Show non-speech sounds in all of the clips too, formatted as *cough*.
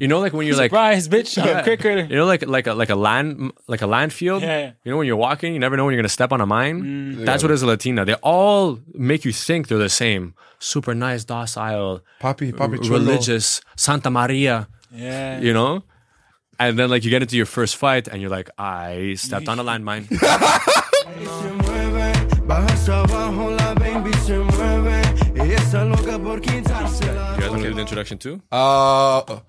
You know, like when you're like, Surprise, bitch! I'm a cricketer. you know, like like a like a land like a land field. Yeah, yeah. You know, when you're walking, you never know when you're gonna step on a mine. That's what is a Latina. They all make you think they're the same. Super nice, docile, Papi, papi, r- religious, Santa Maria. Yeah. You know. And then like you get into your first fight and you're like, I stepped on a landmine. *laughs* se mueve, bajas abajo, la baby se mueve. Ella está loca por quitársela. You guys want to do the introduction too? Uh,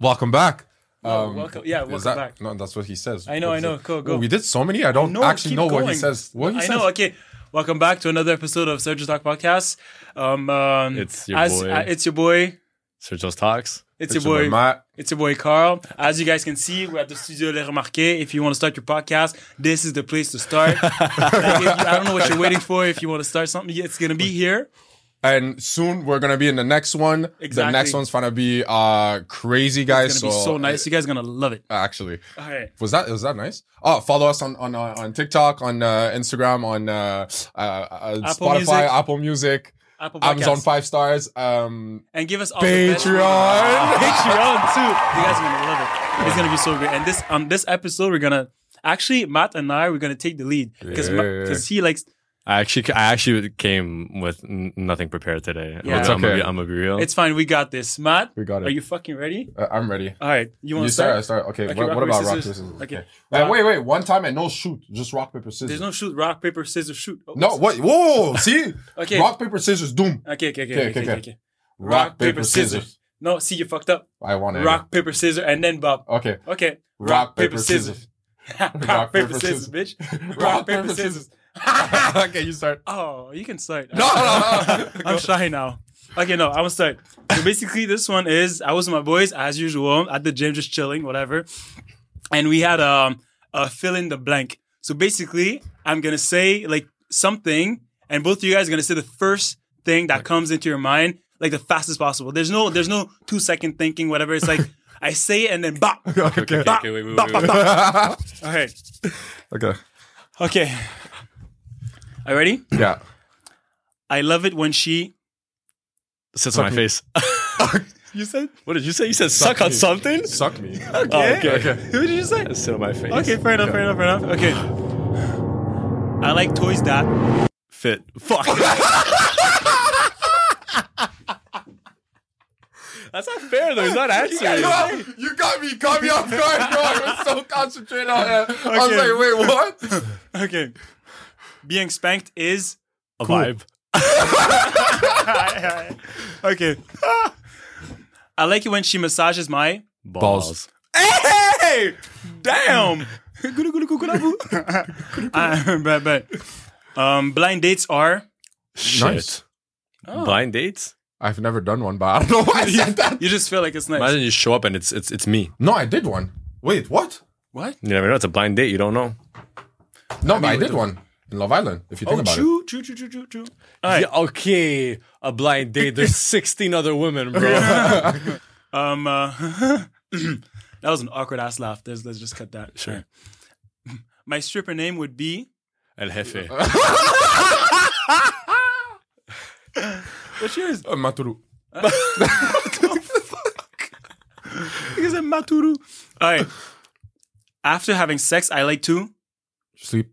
welcome back. Um, welcome- yeah, welcome that- back. No, that's what he says. I know, I know. it? Go, go. Oh, we did so many. I don't No, actually keep know what he says. What he I says. know. Okay, welcome back to another episode of Sergio Talk Podcast. Um, um, It's your as- boy. uh, it's your boy. Sergio's talks. It's, It's your boy. Matt. It's your boy Kharl. As you guys can see, we're at the Studio Les Remarqués. If you want to start your podcast, this is the place to start. Like, *laughs* if you- I don't know what you're waiting for. If you want to start something, it's gonna be here. And soon we're gonna be in the next one. Exactly. The next one's gonna be uh crazy guys. It's gonna be so nice. You guys are gonna love it. Actually, All right. was that was that nice? Oh, follow us on on uh, on TikTok, on uh, Instagram, on uh, uh, uh, Apple Spotify, Music. Apple Music, Apple Amazon five stars. Um, and give us all Patreon. *laughs* *laughs* Patreon too. You guys are gonna love it. It's gonna be so great. And this on this episode, we're gonna actually Matt and I we're gonna take the lead because Yeah. he likes. I actually, I actually came with n- nothing prepared today. Yeah. It's I'm, gonna okay. be, I'm gonna be real. It's fine. We got this. Matt, We got it. Are you fucking ready? uh, I'm ready. All right. You want You to start. I start? start. Okay. Okay, what, rock, what paper, about rock scissors. paper scissors? Okay. Uh, wait, wait. One time and no shoot. Just rock paper scissors. There's no shoot. Rock paper scissors shoot. Oh, No, what? Whoa! See? *laughs* Okay. Rock paper scissors. Doom. Okay. Okay. Okay. Okay, Okay. okay, Okay. okay. okay. Rock, paper, scissors. No, see, you fucked up. I want it. Rock paper scissors and then Bob. Okay. Okay. Rock, paper, scissors. *laughs* Rock, paper, scissors, bitch. *laughs* Rock, paper, scissors. *laughs* okay, you start. Oh, you can start. No, no, no. *laughs* I'm shy now. Okay, no, I'm gonna start. So basically, this one is I was with my boys as usual at the gym, just chilling, whatever. And we had um a fill in the blank. So basically, I'm gonna say like something, and both of you guys are gonna say the first thing that comes into your mind, like the fastest possible. There's no there's no two second thinking, whatever. It's like I say it and then bop. *laughs* okay, okay, bop, okay, wait, wait, bop, wait, bop, wait. bop. All right. okay. Okay. Are you ready? Yeah. I love it when she. Sits on my face. *laughs* You said. What did you say? You said suck on something? Suck me. *laughs* Oh, okay. Okay. Who did you say? Sit on my face. Okay, fair enough, fair enough, fair enough. Okay. I like toys that. Fit. Fuck. *laughs* That's not fair though. He's not answering. Yo, you got me, Got me off guard, bro. I was so concentrated on it. I was like, wait, what? Okay. Being spanked is. A vibe. *laughs* okay. I like it when she massages my. Balls. Hey! Damn! *laughs* uh, but, but, um, blind dates are. Shit. Nice. Blind dates? I've never done one, but I don't know why I *laughs* said that. You just feel like it's nice. Imagine you show up and it's it's it's me. No, I did one. Wait, what? what? You never know. It's a blind date. You don't know. No, but I did one in Love Island. If you think Oh, about true, true, true, true, true, true. All right. Yeah, okay, a blind date. There's *laughs* 16 other women, bro. *laughs* Um, uh, *clears throat* that was an awkward ass laugh. Let's, let's just cut that. Sure. *clears throat* My stripper name would be. El jefe. What's yours? it. Uh, Maturu. *laughs* Because I'm Maturu. All right. After having sex, I like to. Sleep.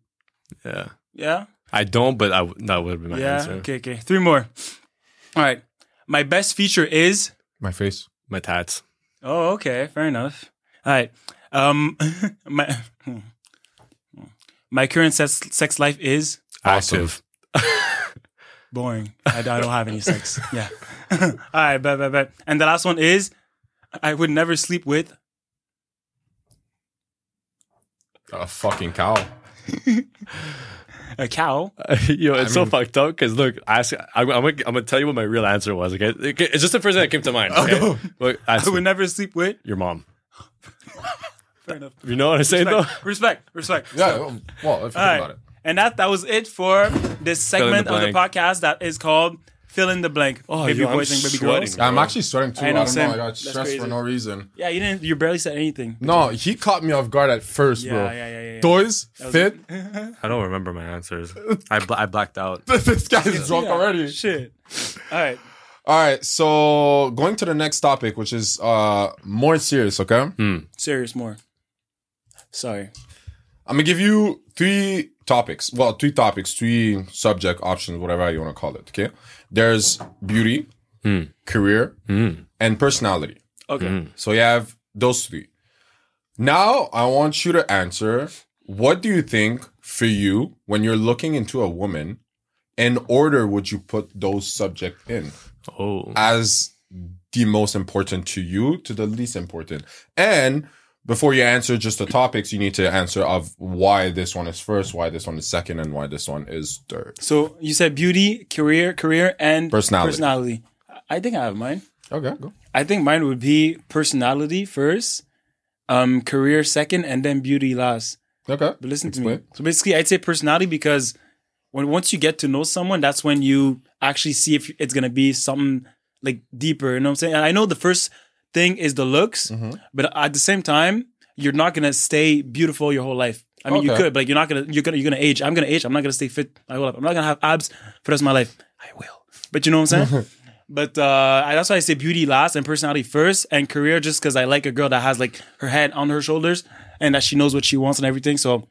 Yeah. Yeah. I don't, but I w- that would be my yeah. answer. Okay. Okay. Three more. All right. My best feature is. My face. My tats. Oh, okay. Fair enough. All right. Um, *laughs* my my current sex sex life is Active. *laughs* boring. I, I don't have any sex. Yeah. *laughs* All right. Bet. Bet. Bet. And the last one is. I would never sleep with. A fucking cow. A cow. *laughs* Yo, it's so mean- fucked up because look, ask. I'm, I'm, gonna, I'm gonna tell you what my real answer was. Okay, Okay, it's just the first thing that came to mind. Okay, oh, look, ask I would never sleep with. your mom. *laughs* Fair enough. You know what I'm saying though? Respect. Respect. Respect. Yeah, well, well, if you think All right. about it. And that that was it for this segment of the podcast that is called Fill in the Blank. Oh, baby yo, I'm and baby sweating. girls. I'm actually sweating too. I I, know, don't same. know. I got That's stressed crazy. for no reason. Yeah, you didn't. You barely said anything. No, he caught me off guard at first, Yeah, bro. yeah, yeah, yeah, yeah. Toys, was- fit. *laughs* I don't remember my answers. I bla- I blacked out. *laughs* this guy's drunk Yeah, already. Shit. All right. All right, so going to the next topic, which is uh more serious. Okay, Serious more. Sorry. I'm gonna give you three topics. Well, three topics, three subject options, whatever you want to call it. Okay, there's beauty, hmm. career, hmm. and personality. Okay. Hmm. So you have those three. Now I want you to answer what do you think for you when you're looking into a woman, in order would you put those subject in Oh, as the most important to you to the least important? And before you answer just the topics, you need to answer of why this one is first, why this one is second, and why this one is third. So you said beauty, career, career, and Personality. Personality. I think I have mine. Okay, go. I think mine would be personality first, um, career second, and then beauty last. Okay. But listen to me. So basically, I'd say personality because when once you get to know someone, that's when you actually see if it's gonna be something like deeper. You know what I'm saying? And I know the first thing is the looks, Mm-hmm. but at the same time, you're not gonna stay beautiful your whole life. I mean, you Okay. could, but like, you're not gonna you're gonna you're gonna age. I'm gonna age. I'm not gonna stay fit my whole life. I'm not gonna have abs for the rest of my life. I will, but you know what I'm saying. *laughs* But uh, that's why I say beauty last and personality first, and career just because I like a girl that has like her head on her shoulders and that she knows what she wants and everything. So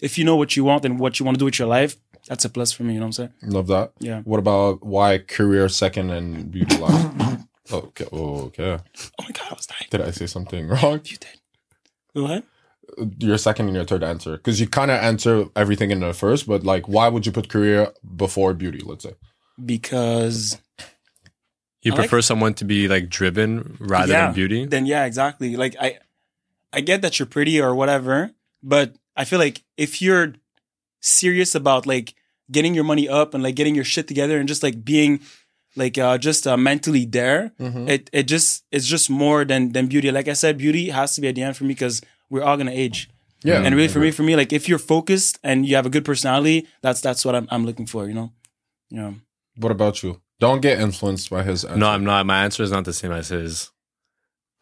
if you know what you want and what you want to do with your life, that's a plus for me. You know what I'm saying? Love that. Yeah. What about why career second and beauty last? *laughs* okay. Oh, okay. *laughs* Oh my god, I was dying. Did I say something wrong? You did. Go ahead. Your second and your third answer, because you kind of answer everything in the first, but like, why would you put career before beauty? Let's say. Because you I like- prefer someone to be like driven rather yeah, than beauty? Then yeah, exactly. Like I, I get that you're pretty or whatever, but I feel like if you're serious about like getting your money up and like getting your shit together and just like being like uh just uh, mentally there, it it just it's just more than than beauty. Like I said, beauty has to be at the end for me because we're all gonna age. Yeah. And really, for me, for me, like if you're focused and you have a good personality, that's that's what I'm I'm looking for. You know, yeah. What about you? Don't get influenced by his answer. No, I'm not. My answer is not the same as his.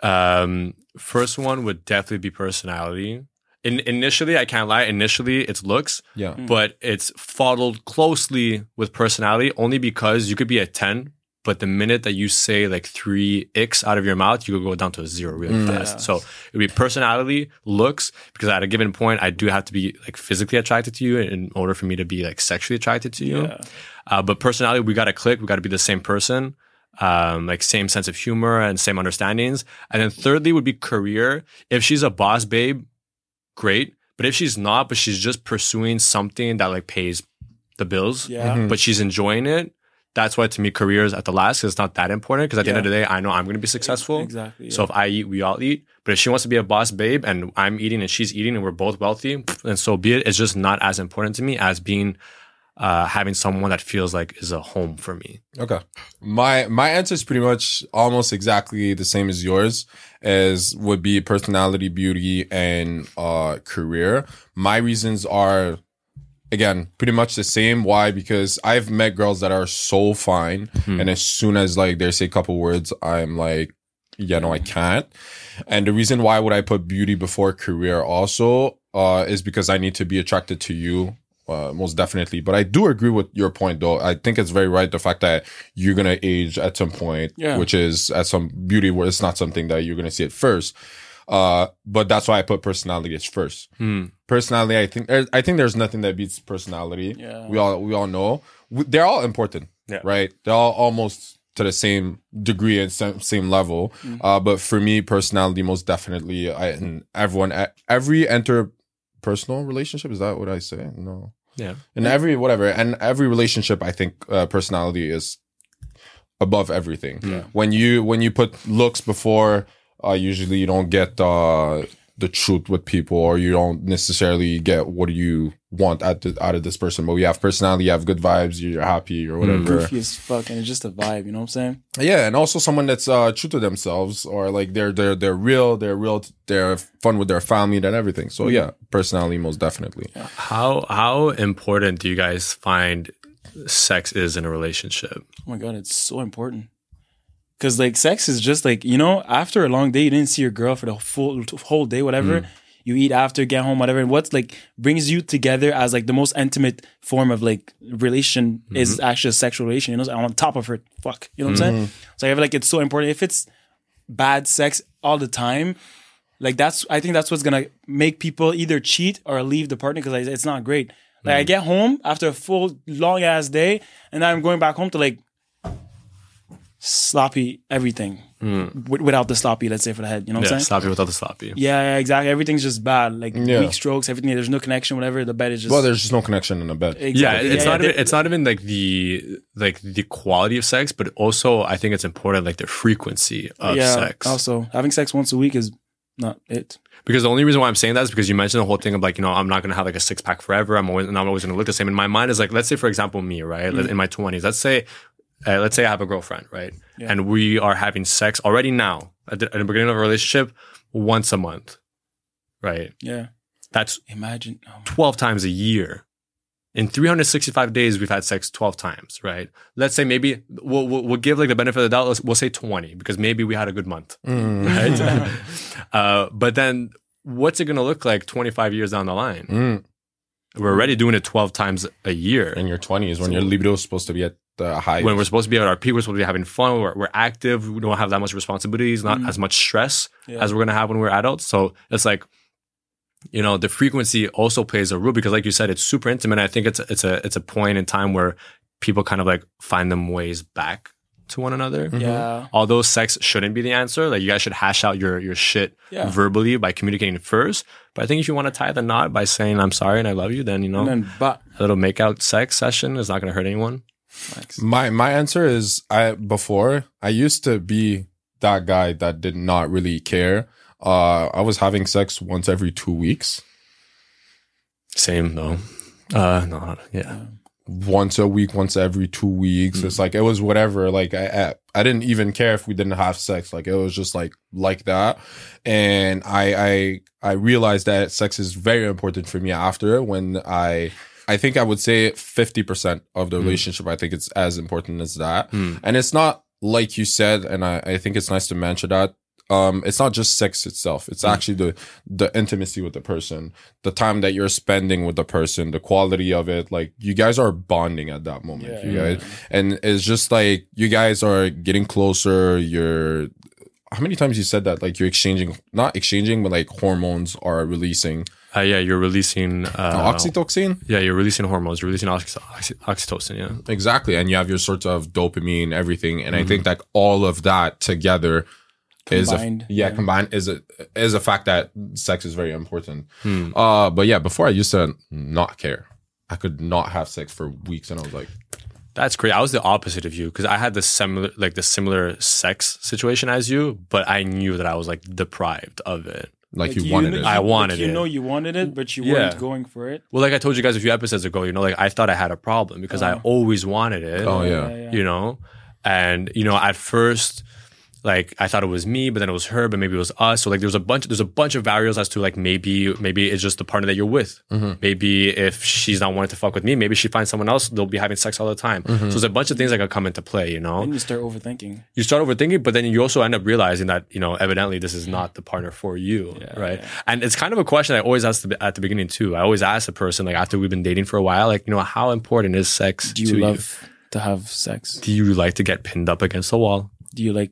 Um, first one would definitely be personality. In, initially, I can't lie. Initially, it's looks, Yeah. but it's followed closely with personality only because you could be a 10, but the minute that you say like three icks out of your mouth, you could go down to a zero really Mm. fast. Yeah. So it would be personality, looks, because at a given point, I do have to be like physically attracted to you in order for me to be like sexually attracted to you. Yeah. Uh, but personality, we got to click. We got to be the same person, um, like same sense of humor and same understandings. And then thirdly would be career. If she's a boss babe, great. But if she's not, but she's just pursuing something that like pays the bills, Yeah. Mhm. but she's enjoying it. That's why to me career is at the last because it's not that important. Because at the end of the day, I know I'm going to be successful. Exactly. So if I eat, we all eat. But if she wants to be a boss babe and I'm eating and she's eating and we're both wealthy, and so be it. It's just not as important to me as being uh, having someone that feels like is a home for me. Okay. My my answer is pretty much almost exactly the same as yours, as would be personality, beauty, and uh career. My reasons are again pretty much the same. Why? Because I've met girls that are so fine, Hmm. and as soon as like they say a couple words, I'm like, yeah, no, I can't. And the reason why would I put beauty before career also uh, is because I need to be attracted to you. Uh, most definitely, but I do agree with your point, though. I think it's very right the fact that you're gonna age at some point, Yeah. which is at some beauty where it's not something that you're gonna see at first. Uh, but that's why I put personality as first. Hmm. Personality, I think I think there's nothing that beats personality. Yeah. We all we all know We- they're all important, Yeah. right? They're all almost to the same degree and same, same level. Mm. Uh, but for me, personality most definitely. I and everyone every interpersonal relationship is that what I say? No, Yeah. in every whatever and every relationship, I think uh, personality is above everything. Yeah. When you when you put looks before, uh, usually you don't get uh, the truth with people, or you don't necessarily get what you want out the, out of this person. But we have personality, you have good vibes, you're happy or whatever. Goofy as fuck, and it's just a vibe. You know what I'm saying? Yeah, and also someone that's uh, true to themselves, or like they're they're they're real, they're real, they're fun with their family and everything. So yeah, personality most definitely. How how important do you guys find sex is in a relationship? Oh my god, it's so important. Cause like sex is just like you know, after a long day, you didn't see your girl for the full whole day, whatever. Mm. you eat after, get home, whatever. And what's like brings you together as like the most intimate form of like relation is mm-hmm. actually a sexual relation. You know, on top of it, fuck. You know what I'm saying? Mm-hmm. So I feel like it's so important. If it's bad sex all the time, like that's I think that's what's gonna make people either cheat or leave the partner because it's not great. Like I mm. get home after a full long ass day, and I'm going back home to like sloppy everything Wi- without the sloppy. Let's say for the head, you know what Yeah, I'm saying? sloppy without the sloppy. Yeah, yeah, exactly. Everything's just bad. Like Yeah. weak strokes, everything. There's no connection. Whatever. The bed is just Well, there's just no connection in the bed. Yeah, Exactly. it's not yeah. even it's not even like the like the quality of sex, but also I think it's important like the frequency of yeah. sex. Also, having sex once a week is not it. Because the only reason why I'm saying that is because you mentioned the whole thing of like, you know, I'm not gonna have like a six pack forever. I'm always, and I'm always gonna look the same. In my mind is like, let's say for example, me, right, Mm. in my 20s, let's say, uh, let's say I have a girlfriend, right, Yeah. and we are having sex already now at the, at the beginning of a relationship once a month, right? Yeah. That's Imagine. Oh, 12 times a year. In 365 days, we've had sex 12 times, right? Let's say maybe we'll, we'll, we'll give like the benefit of the doubt. Let's, we'll say 20 because maybe we had a good month, right? *laughs* *laughs* uh, but then what's it going to look like 25 years down the line? Mm. We're already doing it 12 times a year. In your 20s, when your libido is supposed to be at the high. when we're supposed to be at our peak, we're supposed to be having fun. We're, we're active. We don't have that much responsibilities, not mm. as much stress Yeah. as we're going to have when we're adults. So it's like, you know, the frequency also plays a role because, like you said, it's super intimate. I think it's it's a it's a point in time where people kind of like find them ways back to one another. Mm-hmm. Yeah. Although sex shouldn't be the answer, like you guys should hash out your your shit Yeah. verbally by communicating first. But I think if you want to tie the knot by saying I'm sorry and I love you, then you know And then, but a little makeout sex session is not going to hurt anyone. My my answer is I before I used to be that guy that did not really care. Uh, I was having sex once every two weeks, Same though. Uh, no, yeah. once a week, once every two weeks. It's like it was whatever. Like I, I I didn't even care if we didn't have sex. Like it was just like like that. And I I I realized that sex is very important for me after when I. I think I would say 50% of the hmm. relationship. I think it's as important as that. Hmm. And it's not like you said, and I, I think it's nice to mention that. Um, it's not just sex itself. It's hmm. actually the the intimacy with the person, the time that you're spending with the person, the quality of it. Like you guys are bonding at that moment. Yeah, you yeah, guys, and it's just like you guys are getting closer. You're how many times you said that? Like you're exchanging, not exchanging, but like hormones are releasing Uh, yeah, you're releasing uh, oxytocin. Yeah, you're releasing hormones. You're releasing oxy- oxy- oxytocin. Yeah. Exactly. And you have your sorts of dopamine, everything. And I Mm-hmm. think that all of that together Combined, is a, yeah, yeah. combined is a is a fact that sex is very important. Hmm. Uh but yeah, before I used to not care. I could not have sex for weeks and I was like, That's great. I was the opposite of you because I had the similar, like the similar sex situation as you, but I knew that I was like deprived of it. Like, like, you wanted kn- it. I like, wanted you it. You know you wanted it, but you Yeah. weren't going for it. Well, like I told you guys a few episodes ago, you know, like I thought I had a problem because I oh. always wanted it. Oh, yeah. yeah, yeah. You know, and you know, at first, like I thought it was me, but then it was her, but maybe it was us. So like there's a bunch, there's a bunch of variables as to like maybe, maybe it's just the partner that you're with. Mm-hmm. Maybe if she's not wanting to fuck with me, maybe she finds someone else. They'll be having sex all the time. Mm-hmm. So there's a bunch of things that can come into play. You know, Then you start overthinking. you start overthinking, but then you also end up realizing that you know evidently this is not the partner for you, right? And it's kind of a question I always ask the- at the beginning too. I always ask a person like after we've been dating for a while, like you know how important is sex Do you to love to have sex? Do you like to get pinned up against the wall? Do you like?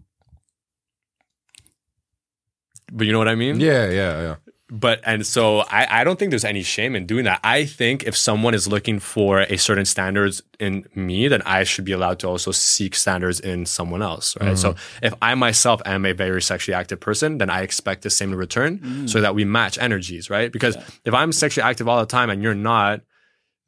But you know what I mean? yeah, yeah, yeah. But and so I, I don't think there's any shame in doing that. I think if someone is looking for a certain standards in me, then I should be allowed to also seek standards in someone else, right? So mm-hmm. if I myself am a very sexually active person, then I expect the same in return, mm. so that we match energies, right? Because if I'm sexually active all the time and you're not,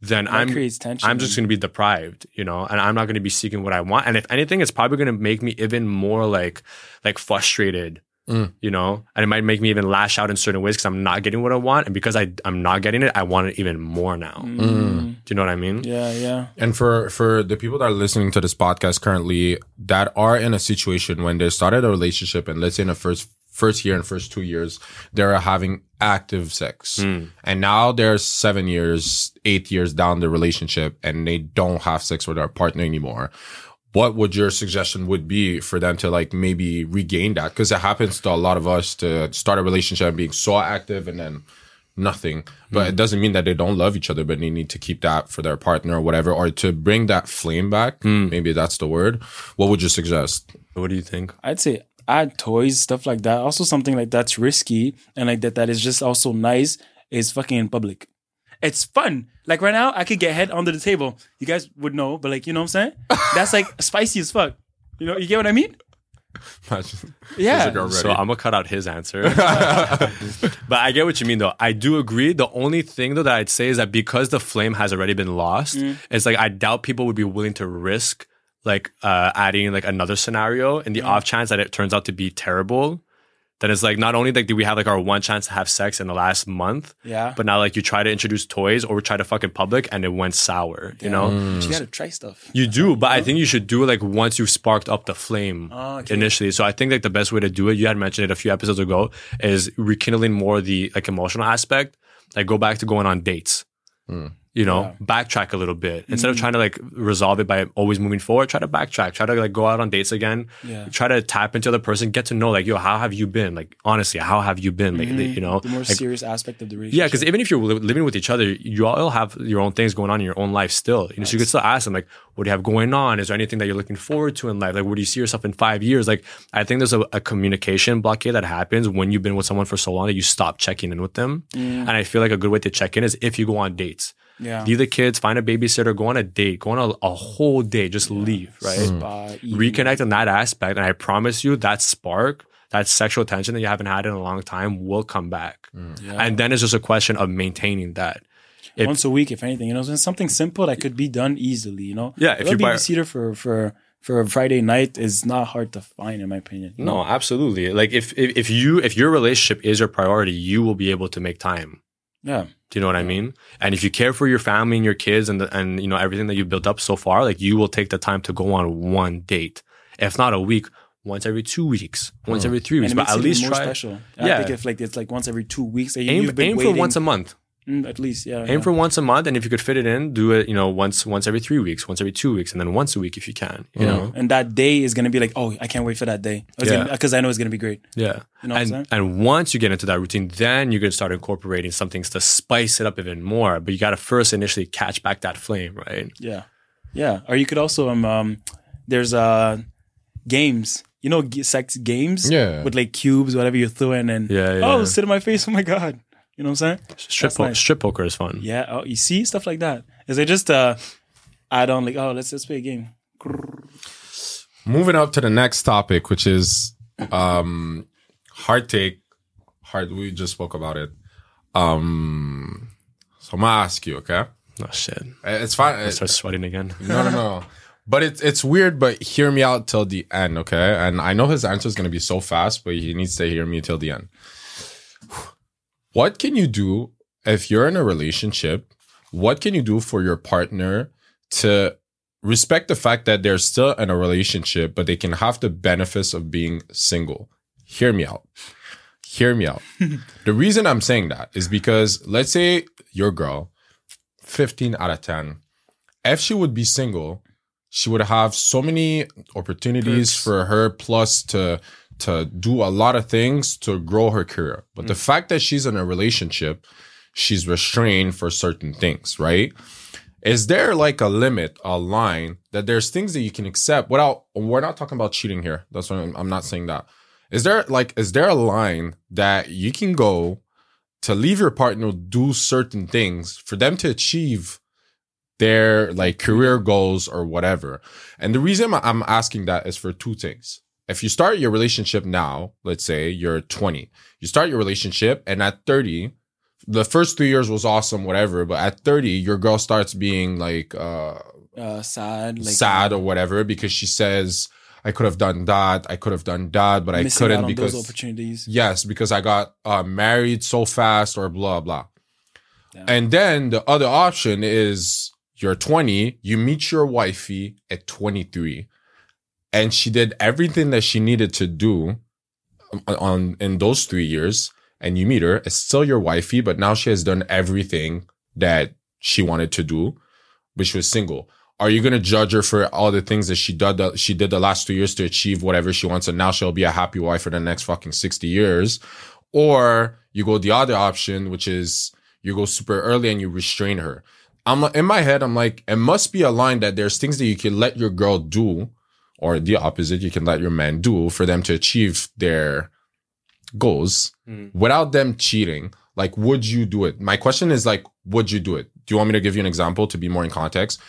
then That I'm creates tension. I'm just going to be deprived, you know, and I'm not going to be seeking what I want. And if anything, it's probably going to make me even more like like frustrated, Mm. you know, and it might make me even lash out in certain ways because I'm not getting what I want, and because I I'm not getting it, I want it even more now. Mm. Mm. Do you know what I mean? Yeah, yeah. And for for the people that are listening to this podcast currently that are in a situation when they started a relationship and let's say in the first first year and first two years they're having active sex. And now they're seven years eight years down the relationship and they don't have sex with their partner anymore what would your suggestion would be for them to like maybe regain that? Because it happens to a lot of us to start a relationship and being so active and then nothing. But it mm-hmm. doesn't mean that they don't love each other, but they need to keep that for their partner or whatever, or to bring that flame back. Hmm. Maybe that's the word. What would you suggest? What do you think? I'd say add toys, stuff like that. Also, something like that's risky and like that that is just also nice is fucking in public. It's fun. Like right now, I could get head under the table. You guys would know, but like you know what I'm saying? That's like *laughs* spicy as fuck. You know, you get what I mean? Imagine- Yeah. So I'm gonna cut out his answer. *laughs* but I get what you mean though. I do agree. The only thing though that I'd say is that because the flame has already been lost, it's like I doubt people would be willing to risk like uh adding like another scenario in the off chance that it turns out to be terrible. Then it's like not only like do we have like our one chance to have sex in the last month, Yeah. but now like you try to introduce toys or try to fuck in public and it went sour, you know? But you gotta try stuff. You do, but I think you should do it like once you've sparked up the flame Oh, okay. initially. So I think like the best way to do it, you had mentioned it a few episodes ago, is rekindling more the like emotional aspect. Like go back to going on dates. Hmm. You know, backtrack a little bit instead Mm. of trying to like resolve it by always moving forward. Try to backtrack. Try to like go out on dates again. Yeah. Try to tap into the person. Get to know like yo, how have you been? Like honestly, how have you been lately? You know, Mm-hmm. The more Like, serious aspect of the relationship. yeah, because even if you're li- living with each other, you all have your own things going on in your own life still. You know, so you could still ask them like, "What do you have going on? Is there anything that you're looking forward to in life? Like, where do you see yourself in five years?" Like, I think there's a, a communication blockade that happens when you've been with someone for so long that you stop checking in with them. And I feel like a good way to check in is if you go on dates. Yeah. Leave the kids, find a babysitter, go on a date, go on a, a whole day, just leave, right? Spa, mm. reconnect on that aspect and i promise you that spark that sexual tension that you haven't had in a long time will come back mm. and then it's just a question of maintaining that if- once a week, if anything, you know, something simple that could be done easily, you know. Yeah, if a you buy- babysitter for for for a Friday night is not hard to find, in my opinion. you know? no absolutely like if, if if you if your relationship is your priority you will be able to make time Yeah, do you know what i mean? And if you care for your family and your kids and the, and you know everything that you've built up so far like you will take the time to go on one date. If not a week once every two weeks once hmm. every three weeks but at least try special. Yeah. I think if like it's like once every two weeks, that you, aim, you've been aim for once a month Mm, at least. Yeah, aim yeah. for once a month and if you could fit it in do it you know once once every three weeks once every two weeks and then once a week if you can you know and that day is gonna be like, oh, I can't wait for that day Yeah. because I know it's gonna be great. yeah You know what I'm saying? and and once you get into that routine then you're gonna start incorporating some things to spice it up even more but you got to first initially catch back that flame right Yeah, yeah. Or you could also um, um there's uh games. You know, sex games. Yeah. With like cubes, whatever you throw in, and Yeah, yeah. oh, sit in my face. Oh my god. You know what I'm saying? strip, po- nice. strip poker is fun Yeah. Oh, you see stuff like that. Is it just uh add on like oh let's let's play a game. Moving up to the next topic, which is um hard take. Hard we just spoke about it. Um so I'm gonna ask you, okay? oh shit It's fine. I start sweating again *laughs* No, no, no. But it's it's weird, but hear me out till the end, okay? And I know his answer is gonna be so fast, but he needs to hear me till the end. What can you do if you're in a relationship? What can you do for your partner to respect the fact that they're still in a relationship, but they can have the benefits of being single? Hear me out. Hear me out. *laughs* the reason I'm saying that is because let's say your girl, 15 out of 10, if she would be single, she would have so many opportunities Perks. for her plus to to do a lot of things to grow her career. But the mm. fact that she's in a relationship, she's restrained for certain things, right? Is there like a limit, a line that there's things that you can accept without we're not talking about cheating here. That's what I'm, I'm not saying that. Is there like is there a line that you can go to leave your partner do certain things for them to achieve their like career goals or whatever. And the reason I'm asking that is for two things. If you start your relationship now, let's say you're 20, you start your relationship and at 30, the first three years was awesome, whatever. But at 30, your girl starts being like, uh, Uh, sad, like sad or whatever because she says, I could have done that. I could have done that, but I couldn't because those opportunities. Yes, because I got uh, married so fast or blah blah. Yeah. And then the other option is you're 20, you meet your wifey at 23, and she did everything that she needed to do on, on in those three years, and you meet her, it's still your wifey, but now she has done everything that she wanted to do, but she was single. are you gonna judge her for all the things that she did that she did the last two years to achieve whatever she wants, and now she'll be a happy wife for the next fucking sixty years, or you go the other option, which is you go super early and you restrain her. I'm in my head, I'm like, it must be a line that there's things that you can let your girl do, or the opposite, you can let your man do for them to achieve their goals without them cheating. Like, would you do it? My question is like, would you do it? Do you want me to give you an example to be more in context?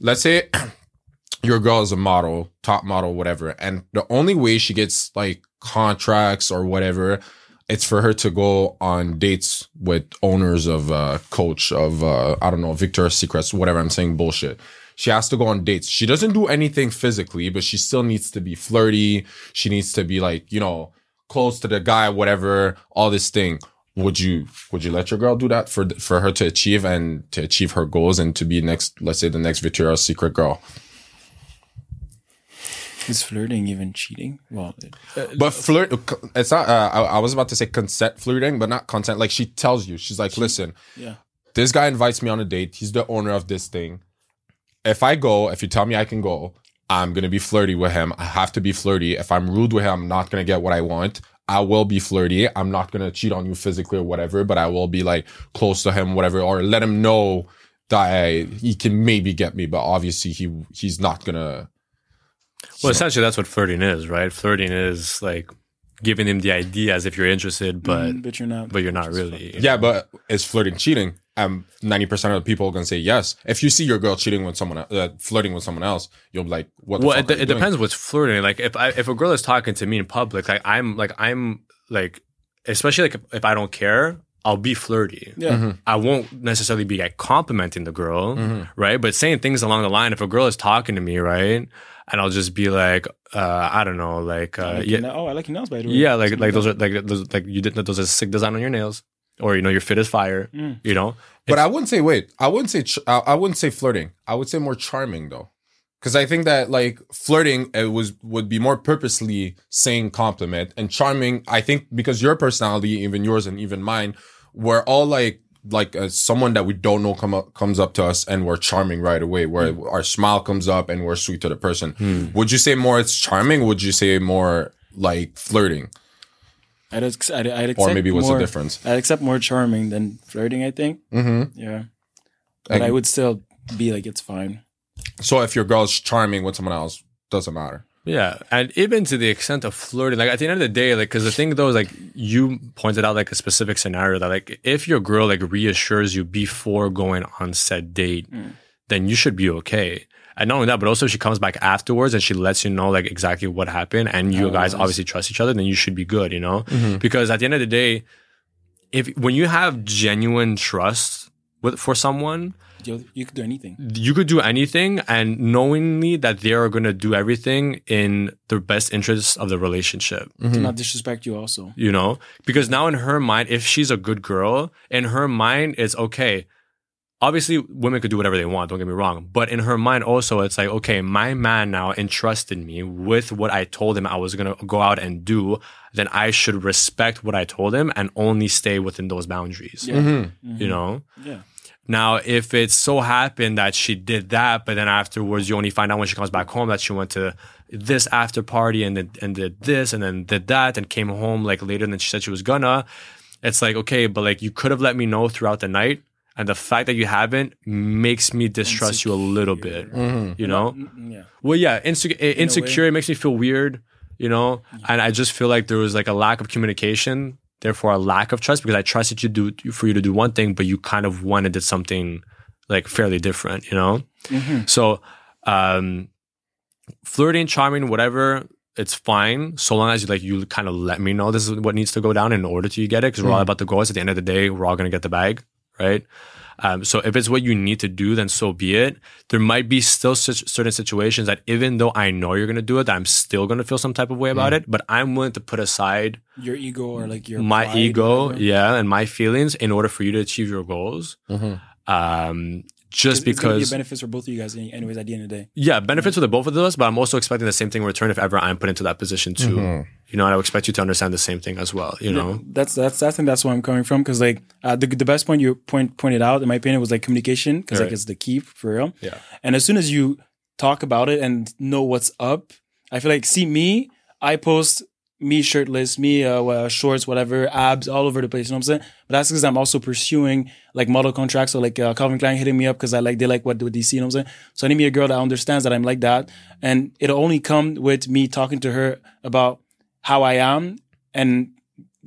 Let's say *clears throat* your girl is a model, top model, whatever, and the only way she gets like contracts or whatever, it's for her to go on dates with owners of uh coach of uh I don't know, Victoria's Secrets, whatever. I'm saying bullshit. She has to go on dates. She doesn't do anything physically, but she still needs to be flirty. She needs to be like, you know, close to the guy, whatever, all this thing. Would you would you let your girl do that for for her to achieve and to achieve her goals and to be next, let's say the next Victoria's Secret girl? Is flirting even cheating? Well, it- But flirt, it's not. Uh, I, I was about to say consent flirting, but not consent. Like she tells you, she's like, "Listen, yeah. this guy invites me on a date. He's the owner of this thing. If I go, if you tell me I can go, I'm gonna be flirty with him. I have to be flirty. If I'm rude with him, I'm not gonna get what I want. I will be flirty. I'm not gonna cheat on you physically or whatever, but I will be like close to him, whatever, or let him know that I, he can maybe get me, but obviously he he's not gonna. Well, essentially, that's what flirting is, right? Flirting is like giving them the idea as if you're interested, but Mm, but you're not. but you're not really. Yeah, but is flirting cheating? Um, ninety percent of the people are gonna say yes. If you see your girl cheating with someone, uh, flirting with someone else, you'll be like, "What?" The well, fuck it, are you it doing? depends what's flirting. Like if I if a girl is talking to me in public, like I'm like I'm like especially like if, if I don't care, I'll be flirty. Yeah. Mm-hmm. I won't necessarily be like complimenting the girl, Mm-hmm. right? But saying things along the line. If a girl is talking to me, right, and I'll just be like, uh, I don't know, like, I uh, like yeah, na- oh, I like your nails by the way. yeah, like like those are like those like you did those are sick design on your nails, or you know you're fit is fire, Mm. you know. But I wouldn't say wait. I wouldn't say ch- I I wouldn't say flirting. I would say more charming though, because I think that like flirting it was would be more purposely saying compliment and charming. I think because your personality, even yours and even mine, we're all like like uh, someone that we don't know come up, comes up to us and we're charming right away. Where our smile comes up and we're sweet to the person. Would you say more it's charming? Would you say more like flirting? I'd, ex- I'd, I'd accept Or maybe what's more, the difference? I'd accept more charming than flirting. I think. Mm-hmm. Yeah. But I would still be like, it's fine. So if your girl's charming with someone else, doesn't matter. Yeah, and even to the extent of flirting, like at the end of the day, like because the thing though is like you pointed out like a specific scenario that like if your girl like reassures you before going on said date, mm. then you should be okay. And not only that, but also if she comes back afterwards and she lets you know like exactly what happened, and you oh, guys obviously trust each other, then you should be good, you know. Mm-hmm. Because at the end of the day, if when you have genuine trust with for someone, You, you could do anything. you could do anything and knowingly that they are going to do everything in the best interests of the relationship To mm-hmm. not disrespect you, also. you know because now in her mind if she's a good girl in her mind it's okay obviously women could do whatever they want don't get me wrong but in her mind also it's like okay my man now entrusted me with what i told him i was going to go out and do then i should respect what i told him and only stay within those boundaries Yeah. Mm-hmm. you know Yeah. Now, if it so happened that she did that, but then afterwards you only find out when she comes back home that she went to this after party and did, and did this and then did that and came home like later than she said she was gonna, it's like okay, but like you could have let me know throughout the night, and the fact that you haven't makes me distrust you a little bit. You know? Mm, Yeah. Well, yeah, inse- eh, insecure. It makes me feel weird, you know, and I just feel like there was like a lack of communication, therefore a lack of trust because I trusted you do for you to do one thing, but you kind of wanted something like fairly different, you know. So, um, flirting, charming, whatever. It's fine so long as you like you kind of let me know this is what needs to go down in order to you get it because we're all about the goals. At the end of the day, we're all gonna get the bag, right? Um, so if it's what you need to do, then so be it. There might be still such certain situations that even though I know you're gonna do it, that I'm still gonna feel some type of way about it. But I'm willing to put aside Your ego or like your my ego, yeah, and my feelings in order for you to achieve your goals. Um, just It's gonna be because, benefits for both of you guys, anyways. At the end of the day, yeah, benefits for the both of us, but I'm also expecting the same thing in return if ever I'm put into that position too. You know, and I would expect you to understand the same thing as well. You know, that's that's I think that's where I'm coming from because like uh, the the best point you point pointed out in my opinion was like communication because like it's the key for real. Yeah. And as soon as you talk about it and know what's up, I feel like see me, I post me shirtless, me uh, uh, shorts, whatever, abs all over the place. You know what I'm saying? But that's because I'm also pursuing like model contracts. or like uh, Calvin Klein hitting me up because I like they like what what they see. You know what I'm saying? So I need me a girl that understands that I'm like that, and it'll only come with me talking to her about how I am and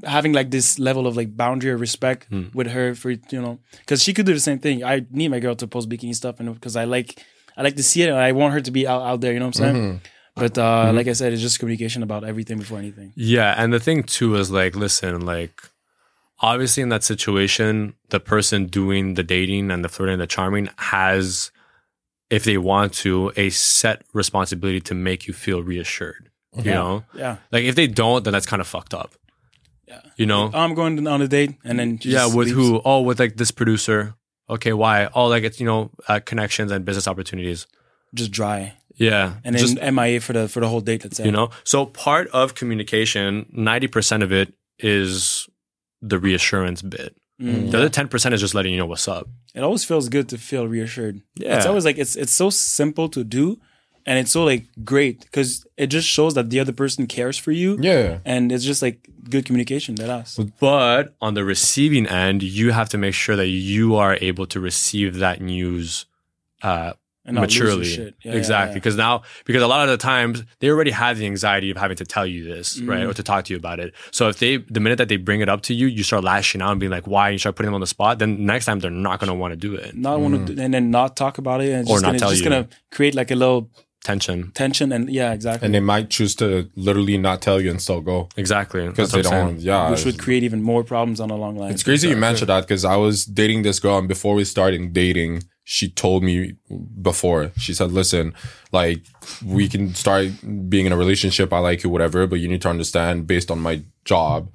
having like this level of like boundary or respect hmm. with her for you know because she could do the same thing. I need my girl to post bikini stuff and because I like I like to see it and I want her to be out, out there. You know what I'm saying? Mm-hmm. But uh, mm-hmm. like I said, it's just communication about everything before anything. Yeah, and the thing too is like, listen, like obviously in that situation, the person doing the dating and the flirting and the charming has, if they want to, a set responsibility to make you feel reassured. You know, Yeah, like if they don't, then that's kind of fucked up. Yeah. You know. I'm going on a date and then yeah, with leaves. who? Oh, with like this producer. Okay, why? Oh, like it's you know uh, connections and business opportunities. Just dry Yeah, and then just MIA for the for the whole date. Let's say you know so part of communication 90% of it is the reassurance bit Mm, the other 10% is just letting you know what's up it always feels good to feel reassured. Yeah. It's always like it's it's so simple to do and it's so like great because it just shows that the other person cares for you. Yeah. And it's just like good communication. That us. but on the receiving end you have to make sure that you are able to receive that news uh, And not lose your maturely. Yeah, yeah, exactly yeah. because now because a lot of the times they already have the anxiety of having to tell you this right Mm. or to talk to you about it so if they the minute that they bring it up to you you start lashing out and being like why and you start putting them on the spot then next time they're not going to want to do it Not want to, and then not talk about it, and it's Or just not gonna, tell just you. gonna create like a little tension tension, and yeah, exactly. And they might choose to literally not tell you and still go exactly because they don't. saying. Yeah, which would create even more problems on the long line. It's crazy you mentioned that because I was dating this girl, and before we started dating, she told me before. She said, "Listen, like we can start being in a relationship. I like you, whatever, but you need to understand, based on my job."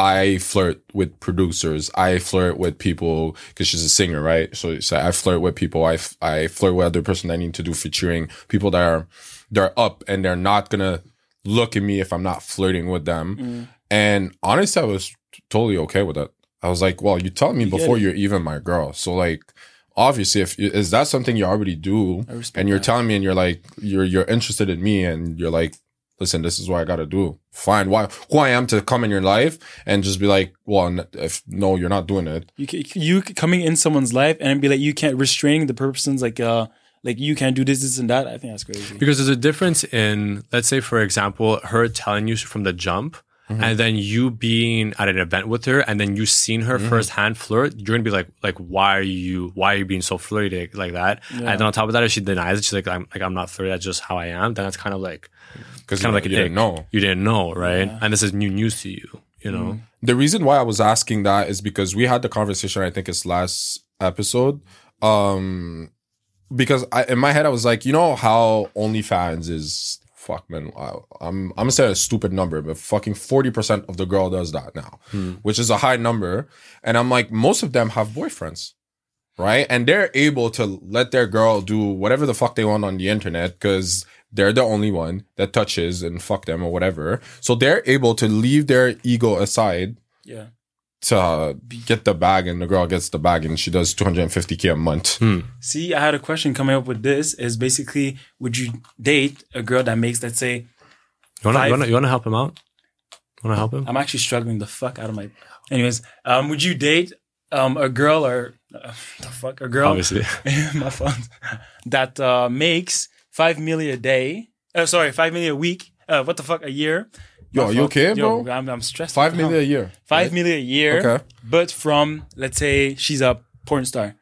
I flirt with producers. I flirt with people because she's a singer, right? So, so I flirt with people. I, f- I flirt with other person I need to do featuring people that are they're up and they're not gonna look at me if I'm not flirting with them. Mm. And honestly, I was totally okay with that. I was like, well, you tell me get before you're even my girl. So like, obviously, if is that something you already do, and you're that. telling me, and you're like, you're you're interested in me, and you're like, listen, this is what I got to do. Fine, why who I am to come in your life and just be like, well, if no, you're not doing it. you you coming in someone's life and be like you can't restraining the person's like uh like you can't do this this and that. I think that's crazy. Because there's a difference in, let's say, for example, her telling you from the jump, Mm-hmm. and then you being at an event with her, and then you seen her Mm-hmm. firsthand flirt. You're gonna be like, like, why are you, why are you being so flirty like that? And then on top of that, if she denies it, she's like, I'm like, I'm not flirty. That's just how I am. Then that's kind of like, Because kind of like you didn't know. You didn't know, right? And this is new news to you. You know, Mm-hmm. The reason why I was asking that is because we had the conversation. I think it's last episode. Um, because I, in my head I was like, you know how OnlyFans is. Fuck man, I, I'm I'm gonna say a stupid number, but fucking forty percent of the girl does that now, which is a high number. And I'm like, most of them have boyfriends, right? And they're able to let their girl do whatever the fuck they want on the internet because they're the only one that touches and fuck them or whatever. So they're able to leave their ego aside Yeah. to uh, get the bag, and the girl gets the bag, and she does 250k a month. See, I had a question coming up with this. Is basically, would you date a girl that makes, let's say, you wanna, Five- you wanna, you wanna help him out? Wanna help him? I'm actually struggling the fuck out of my. Anyways, um, would you date um a girl or uh, the fuck a girl? Obviously. *laughs* my phone that uh, makes five million a day. Uh, sorry, five million a week. Uh, what the fuck a year? Yo, My you phone- okay, Yo, bro? I'm, I'm stressed. Five million out. million a year. Five million a year. Okay. But from let's say she's a porn star.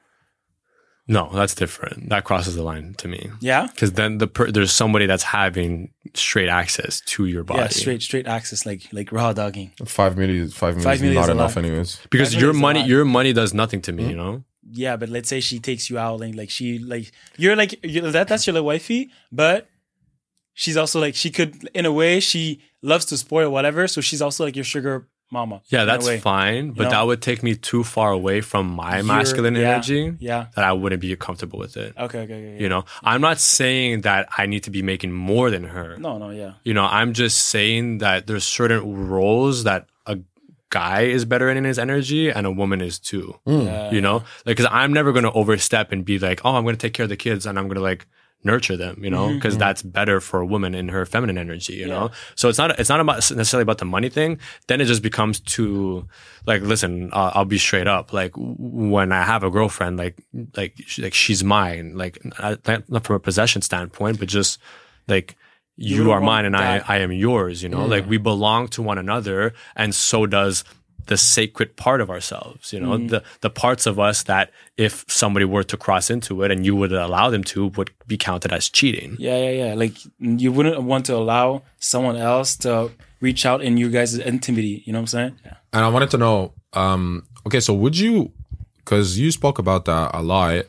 no, that's different. That crosses the line to me. Yeah. Because then the per- there's somebody that's having straight access to your body. Yeah, straight straight access like like raw dogging. Five million. Five million. Five is not is enough, lot. anyways. Because your million is a money, your money does nothing to me. Hmm? You know. Yeah, but let's say she takes you out and like she like you're like you that that's your little wifey, but she's also like she could in a way she loves to spoil whatever, so she's also like your sugar mama. Yeah, that's fine, but know? that would take me too far away from my masculine yeah, energy Yeah. that I wouldn't be comfortable with it. Okay. Okay. okay yeah. You know, I'm not saying that I need to be making more than her. No. No. Yeah. You know, I'm just saying that there's certain roles that a guy is better in his energy and a woman is too. Yeah. You know, like because I'm never going to overstep and be like, oh, I'm going to take care of the kids and I'm going to like nurture them. You know, because that's better for a woman in her feminine energy. You know, so it's not it's not about necessarily about the money thing. Then it just becomes too like, listen, uh, I'll be straight up. Like when I have a girlfriend, like like she, like she's mine. Like I- not from a possession standpoint, but just like. You, don't are mine and I. I am yours, you know, like we belong to one another and so does the sacred part of ourselves, you know, Mm-hmm. the, the parts of us that if somebody were to cross into it and you would allow them to would be counted as cheating. Yeah. Yeah. Yeah. Like you wouldn't want to allow someone else to reach out in you guys' intimacy. You know what I'm saying? Yeah. And I wanted to know, um, okay, so would you, because you spoke about that a lot,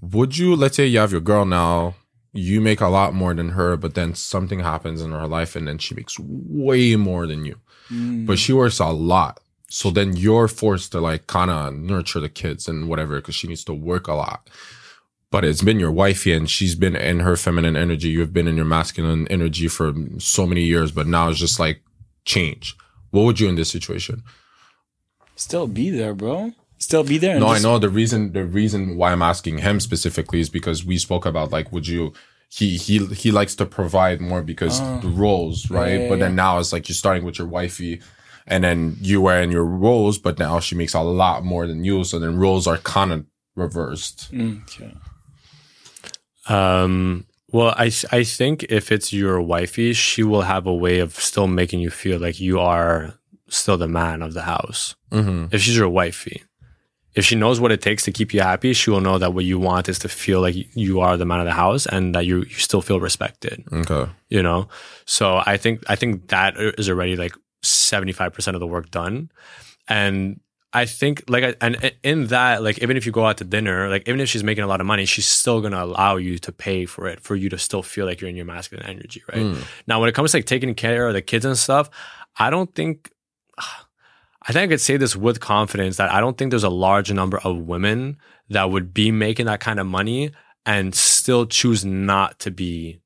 would you, let's say you have your girl now, you make a lot more than her, but then something happens in her life and then she makes way more than you, mm. but she works a lot. So then you're forced to like kind of nurture the kids and whatever, because she needs to work a lot. But it's been your wifey and she's been in her feminine energy. You've been in your masculine energy for so many years, but now it's just like change. What would you in this situation? Still be there, bro. Still be there. and No, I know the reason. The reason why I'm asking him specifically is because we spoke about like, would you? He he he likes to provide more because the roles, right? yeah, but then now it's like you're starting with your wifey, and then you were in your roles, but now she makes a lot more than you. So then roles are kind of reversed. Okay. Um, well, I, I think if it's your wifey, she will have a way of still making you feel like you are still the man of the house. Mm-hmm. If she's your wifey, if she knows what it takes to keep you happy, she will know that what you want is to feel like you are the man of the house and that you, you still feel respected. Okay. you know so i think i think that is already like 75% of the work done and i think like I- and in that like even if you go out to dinner like even if she's making a lot of money she's still going to allow you to pay for it for you to still feel like you're in your masculine energy right hmm. now when it comes to like taking care of the kids and stuff i don't think i think i could say this with confidence that i don't think there's a large number of women that would be making that kind of money and still choose not to be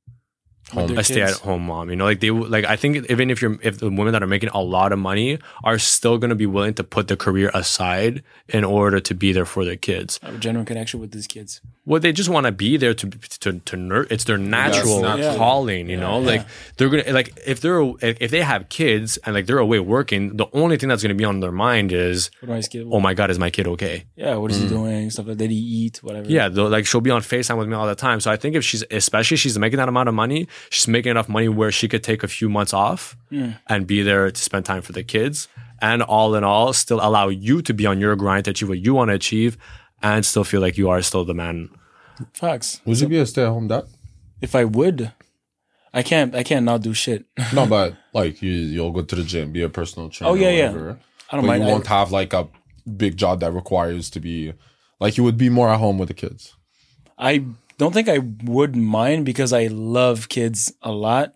Their a stay at home mom. You know, like they like I think even if you're if the women that are making a lot of money are still going to be willing to put their career aside in order to be there for their kids. I have a genuine connection with these kids. Well, they just want to be there to to to nurture. It's their natural calling. You know, like they're gonna like if they're if they have kids and like they're away working, the only thing that's going to be on their mind is, What do I skip? oh my god, is my kid okay? yeah, what is he mm. doing? Stuff like that. Did he eat? Whatever. Yeah, like she'll be on FaceTime with me all the time. So I think if she's, especially if she's making that amount of money, she's making enough money where she could take a few months off and be there to spend time for the kids. And all in all, still allow you to be on your grind to achieve what you want to achieve and still feel like you are still the man. Facts. Would you be a stay at home dad? If I would, I can't. I can't not do shit. No, *laughs* but like you, you'll go to the gym, be a personal trainer. Oh, yeah, yeah. whatever. I don't But mind. you won't have like a big job that requires to be like you would be more at home with the kids. I don't think I would mind because I love kids a lot.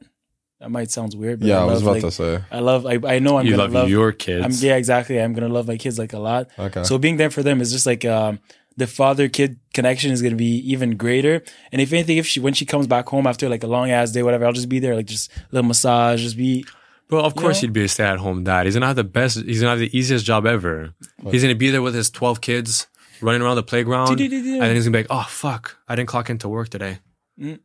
That might sound weird, but Yeah, I, I was about like, to say. I love. I, I know I'm you gonna love, love, your I'm, kids. yeah, exactly. I'm gonna love my kids like a lot. Okay. So being there for them is just like um, the father kid connection is gonna be even greater. And if anything, if she when she comes back home after like a long ass day, whatever, I'll just be there, like just a little massage, just be. Well, of course know? he'd be a stay at home dad. He's going to have the best, he's going to have the easiest job ever. He's going to be there with his 12 kids running around the playground. and then he's going to be like, oh, fuck, I didn't clock into work today. *laughs*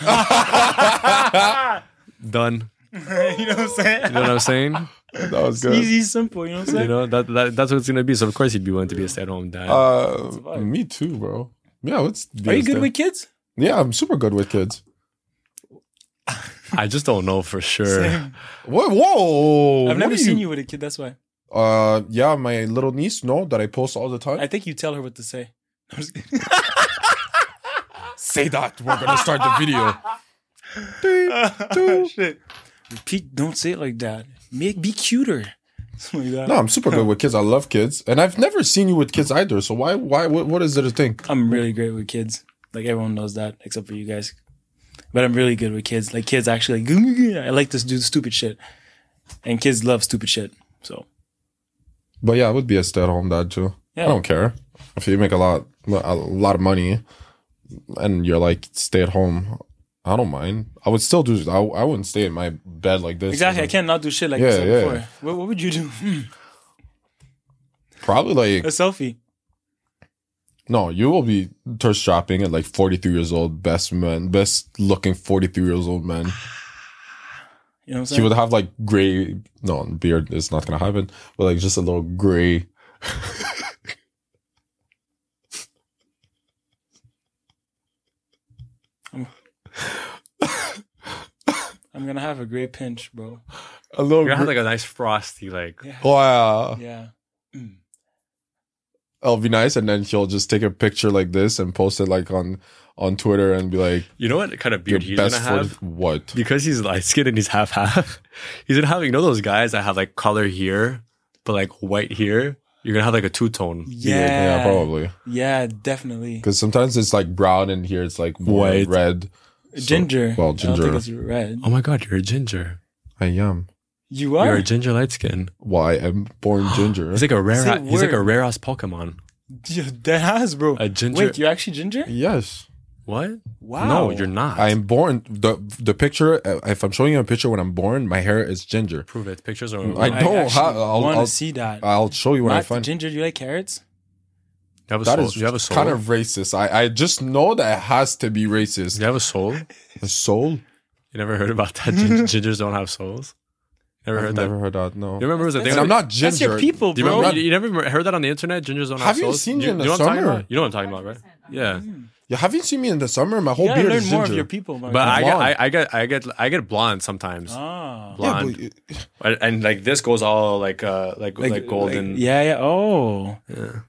*laughs* Done. *laughs* you know what I'm saying? You know what I'm saying? that was good. Easy, simple. You know what I'm saying? You know that, that that's what it's gonna be. So of course he'd be willing to be a stay-at-home dad. Uh, me too, bro. Yeah, let's. Are you good with kids? Yeah, I'm super good with kids. I just don't know for sure. Whoa, whoa! I've what never are seen you with a kid. That's why. Uh, yeah, my little niece, no, that I post all the time. I think you tell her what to say. *laughs* *laughs* *laughs* Say that. We're gonna start the video. Oh, shit. Repeat. Don't say it like that. Make be cuter. Like that. No, I'm super good with kids. I love kids, and I've never seen you with kids either. So why, why, what, what is it a thing? I'm really great with kids. Like everyone knows that, except for you guys. But I'm really good with kids. Like kids actually like I like to do stupid shit. And kids love stupid shit. So But yeah, I would be a stay-at-home dad too. Yeah. I don't care if you make a lot, a lot of money, and you're like stay at home. I don't mind. I would still do. I, I wouldn't stay in my bed like this. exactly, I cannot do shit like Yeah, this yeah. before. What, what would you do? *laughs* Probably like a selfie. no. You will be thirst shopping at like 43 years old, best man, best looking 43 years old man. You know what I'm He saying? would have like gray. No, beard is not gonna happen. But like just a little gray. I'm *laughs* gonna have a gray pinch, bro. A little. You're gonna have Gray. like a nice frosty, like wow. Yeah. Mm. It'll be nice, and then he'll just take a picture like this and post it like on on Twitter and be like, you know what kind of "Your beard he's best gonna have? what?" because he's light skinned and he's half half. *laughs* He's gonna have you know those guys that have like color here, but like white here. You're gonna have like a two tone. Yeah. Yeah, probably. Yeah, definitely. Because sometimes it's like brown and here it's like White. red. Ginger. well, I don't ginger. think it's red. Oh my god, you're a ginger. I am. You are. You're a ginger light skin. Why I'm born *gasps* ginger. He's like a rare. Say He's like a word. rare ass Pokemon. Yeah, that has, bro. A ginger. Wait, you're actually ginger? yes, what? Wow. No, you're not. I'm born. the The picture. uh, If I'm showing you a picture when I'm born, my hair is ginger. Prove it. Pictures are. I don't actually have- I'll- want I'll- to see that. I'll show you when I Not find. ginger. Do you like carrots? you have a That soul. is you have a soul. kind of racist. I I just know that it has to be racist. You have a soul. A soul? You never heard about that? Gin- *laughs* Gingers don't have souls. Never I've heard never that. heard that. No. You remember it was a thing? And I'm not ginger. That's your people, Do you bro. remember? You, you never heard that on the internet? Gingers don't have, Have you souls. seen me in the you know what I'm talking summer? about? You know what I'm talking about, right? Yeah. You haven't seen me in the summer. My whole you gotta beard learn is more of your people, man. But I get, blonde. I, I get, I get, I get blonde sometimes. ah. yeah, Blonde, but *laughs* and, and like this goes all like, uh, like, like, golden. yeah, yeah. Oh, Yeah.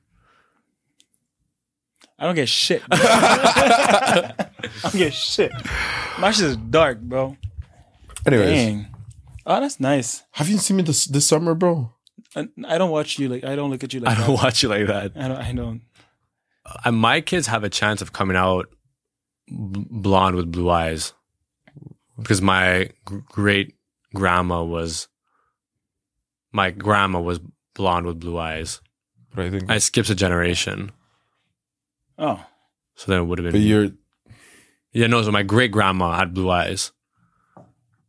I don't get shit. *laughs* *laughs* I don't get shit. My shit is dark, bro. anyways, Dang. Oh, that's nice. have you seen me this this summer, bro? I, I don't watch you like I don't look at you like I don't that. watch you like that. I don't. I don't. Uh, and my kids have a chance of coming out b- blonde with blue eyes because my gr- great grandma was my grandma was blonde with blue eyes. But I think, I skipped a generation, Oh, so then it would have but been. you're, Yeah, no. So my great grandma had blue eyes.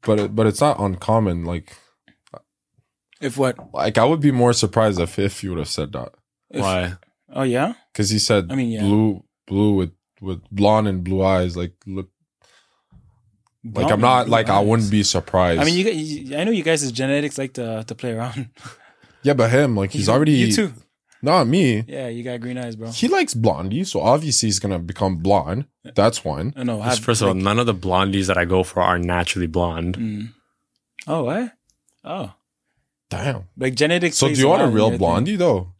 But it, but it's not uncommon. Like if what? like I would be more surprised if if you would have said that If- Why? Oh yeah. because he said I mean, yeah. blue blue with with blonde and blue eyes. Like look, like I'm not like blue I wouldn't be surprised. I mean, you, you. I know you guys' genetics like to to play around. yeah, but him like he's You- already You too. Not me. Yeah, you got green eyes, bro. He likes blondie, so obviously he's gonna become blonde. That's one. I know. Just First of all, none of the blondies that I go for are naturally blonde. Mm. Oh what? Oh, Damn. like genetics. So do plays you want a lot in real everything. blondie though?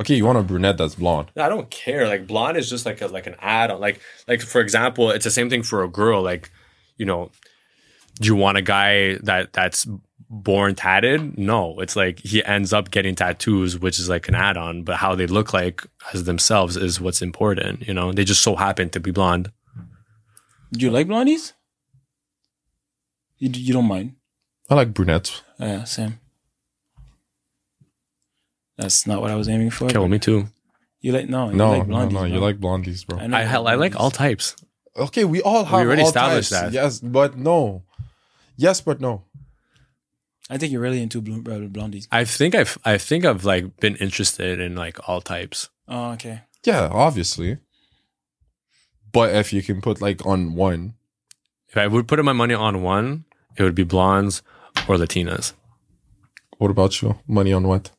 Okay, you want a brunette that's blonde. I don't care. Like blonde is just like a like an add on. Like like for example, it's the same thing for a girl. Like you know, do you want a guy that that's born tatted? No, it's like he ends up getting tattoos, which is like an add on. But how they look like as themselves is what's important. You know, they just so happen to be blonde. Do you like blondies? You you don't mind? I like brunettes. Oh, yeah, same. That's not what I was aiming for. Okay, well, me too. You like no? You No, like blondies, no. You bro. like blondies, bro. know I you hell, I like all types. Okay, we all have. We already all established types. that. Yes, but no. Yes, but no. I think you're really into blue, uh, blondies. I think I've I think I've like been interested in like all types. Oh, okay. Yeah, obviously. But if you can put like on one, If I would put my money on one, it would be blondes or Latinas. what about you? Money on what?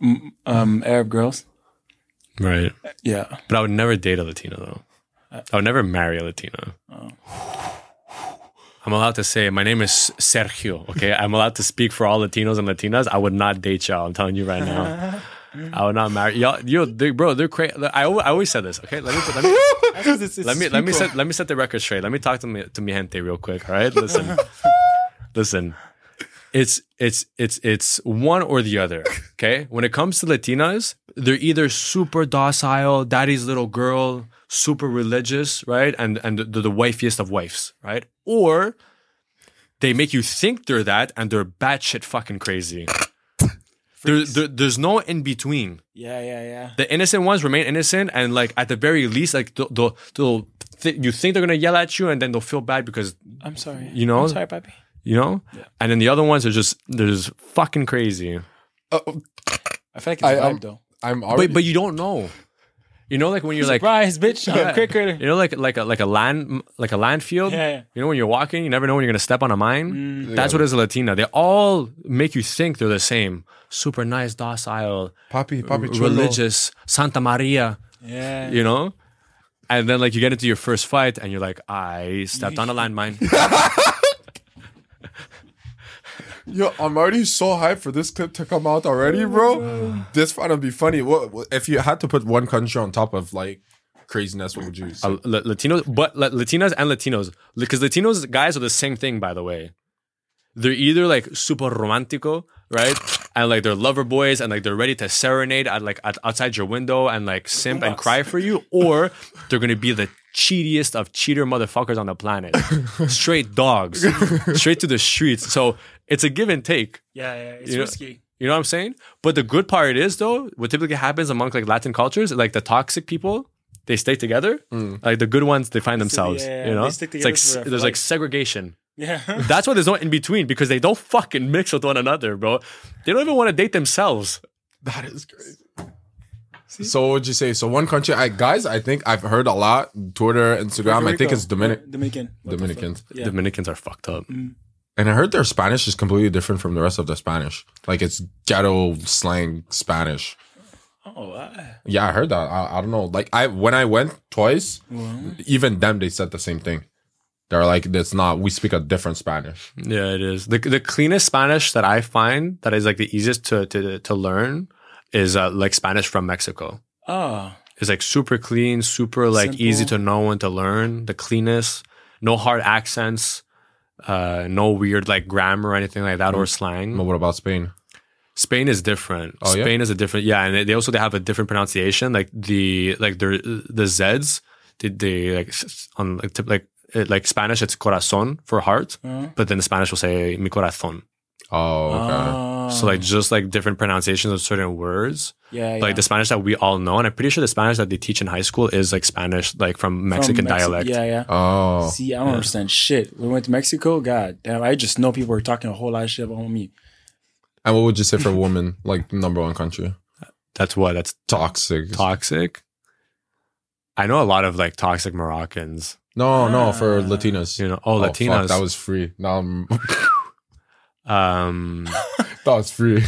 Mm, um, Arab girls. Right. Yeah. But I would never date a Latina though. I would never marry a Latina. I'm allowed to say my name is Sergio. Okay, I'm allowed to speak for all Latinos and Latinas. I would not date y'all. I'm telling you right now. I would not marry y'all. Yo, they, bro, they're crazy. I, I always said this. Okay, let me *laughs* let me let me let me set let me set the record straight. Let me talk to me to mi gente real quick. All right, listen, *laughs* listen. It's it's it's it's one or the other. Okay, when it comes to Latinas, they're either super docile, daddy's little girl, super religious, right, and and they're the wifiest of wives, right, or they make you think they're that and they're batshit fucking crazy. *laughs* There, there, there's no in between. yeah, yeah, yeah. The innocent ones remain innocent, and like at the very least, like they'll, they'll, they'll th- you think they're gonna yell at you, and then they'll feel bad because I'm sorry. You know? I'm sorry, papi. you know. And then the other ones are just they're just fucking crazy. I feel like it's I- a vibe I'm- though. I'm already. But but you don't know. You know, like when you're like Surprise, bitch! I'm quicker. you know, like like a like a land like a land field. Yeah, yeah. You know, when you're walking, you never know when you're gonna step on a mine. Mm. That's what is a Latina. They all make you think they're the same. Super nice, docile, Papi, Papi, chulo. religious, Santa Maria. Yeah. You know. And then like you get into your first fight and you're like, I stepped on a *laughs* landmine. *laughs* Yo, I'm already so hyped for this clip to come out already, bro. *sighs* This gonna be funny. What if you had to put one country on top of like craziness? What would you say? Uh, La- Latinos, but La- Latinas and Latinos, because Latinos guys are the same thing, by the way. They're either like super romantico, right, and like they're lover boys, and like they're ready to serenade at like at, outside your window and like simp and cry for you, or they're gonna be the cheatiest of cheater motherfuckers on the planet, *laughs* straight dogs, straight to the streets. So it's a give and take. Yeah, yeah. It's You know- risky. You know what I'm saying? But the good part is though, what typically happens among like Latin cultures, like the toxic people, they stay together. Mm. Like the good ones, they find themselves. yeah, yeah. You know, They stick it's like together for- for there's like segregation. Yeah. *laughs* That's why there's no in between because they don't fucking mix with one another, bro. They don't even want to date themselves. That is crazy. So what would you say? So one country, I guys, I think I've heard a lot. Twitter, Instagram. I think it's Dominic, Dominican. What Dominicans. Yeah. Dominicans are fucked up. and I heard their Spanish is completely different from the rest of the Spanish. Like it's ghetto slang Spanish. Oh, I- Yeah, I heard that. I, I don't know. Like I when I went twice, even them they said the same thing. They're like, it's not. We speak a different Spanish. Yeah, it is. The the cleanest Spanish that I find that is like the easiest to to to learn is uh, like Spanish from Mexico. oh, It's like super clean, super like Simple. easy to know and to learn. The cleanest, no hard accents, uh, no weird like grammar or anything like that or slang. But what about Spain? Spain is different. Oh, yeah? Spain is a different, yeah, and they- they also they have a different pronunciation. Like the like their the Z's, they, they like on like tip, like it, like Spanish it's corazón for heart, Uh-huh. but then the Spanish will say mi corazón. Oh, okay. Oh. So like just like different pronunciations of certain words. yeah, yeah. Like the Spanish that we all know, and I'm pretty sure the Spanish that they teach in high school is like Spanish, like from Mexican From Mexi- dialect. Yeah, yeah. Oh, See, I don't understand shit. We went to Mexico. God damn, I just know people were talking a whole lot of shit about me. and what would you say for women? Like number one country, That's what that's toxic. toxic. I know a lot of like toxic Moroccans. no, no, for Ah. Latinas. You know, oh, fuck, Latinas. that was free. Now I'm, *laughs* um that was free.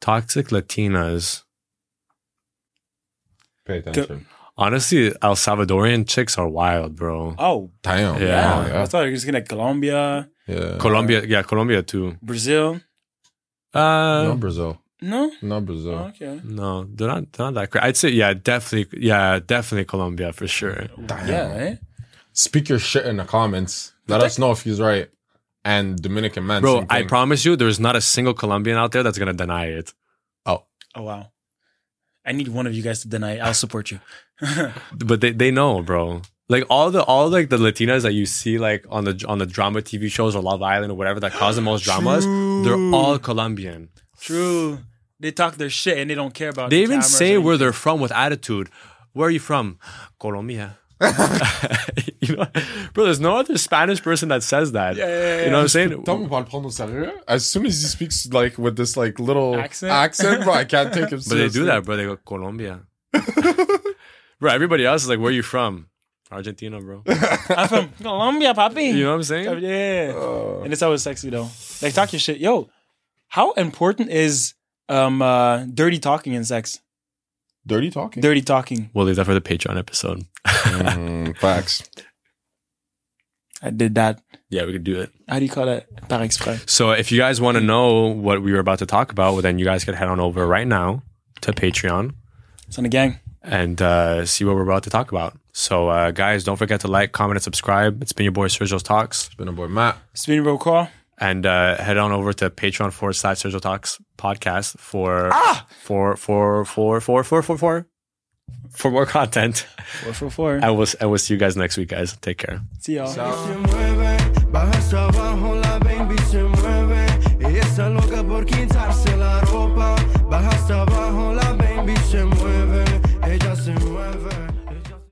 toxic Latinas. Pay attention. Honestly, El Salvadorian chicks are wild, bro. Oh, Damn. Yeah. yeah. Yeah. I thought you were just gonna Colombia, Yeah. Colombia, yeah, Colombia too. Brazil. Uh, no Brazil. No. No Brazil. Okay. no, they're not. They're not that crazy. I'd say, yeah, definitely, yeah, definitely Colombia for sure. Damn. Yeah. Eh? Speak your shit in the comments. Let us know if he's right. And Dominican man. Bro, I promise you, there's not a single Colombian out there that's gonna deny it. Oh Oh wow. I need one of you guys to deny. it. I'll support you. *laughs* But they, they know, bro. Like all the all like the Latinas that you see like on the on the drama TV shows or Love Island or whatever that cause the most dramas, they're all Colombian. True. They talk their shit and they don't care about. They the even say where they're from with attitude. Where are you from? Colombia. *laughs* you know, bro, there's no other Spanish person that says that. Yeah, yeah, yeah, You know what I'm saying? Tell me about Paulo Serra. As soon as he speaks like with this like little Accent? accent, bro, I can't take him *laughs* But they do that, bro. They go Colombia. *laughs* bro, everybody else is like, where are you from? Argentina, bro. I'm from Colombia, papi. You know what I'm saying? Yeah. Uh, and it's always sexy though. Like talk your shit. Yo, how important is um uh dirty talking in sex? Dirty talking. Dirty talking. We'll leave that for the Patreon episode. Mm, *laughs* facts. I did that. Yeah, we could do it. How do you call that? Par exprès. So if you guys want to know what we were about to talk about, well, then you guys could head on over right now to Patreon It's on the gang. and uh, see what we're about to talk about. So, uh, guys, don't forget to like, comment, and subscribe. It's been your boy Sergio's Talks. It's been your boy Matt. It's been your roll call. And uh, head on over to Patreon forward slash Sergio Talks podcast for, Ah! for, for, for, for, for, for, for, for more content. Four four four. And we'll, and we'll see you guys next week, guys. Take care. See y'all. se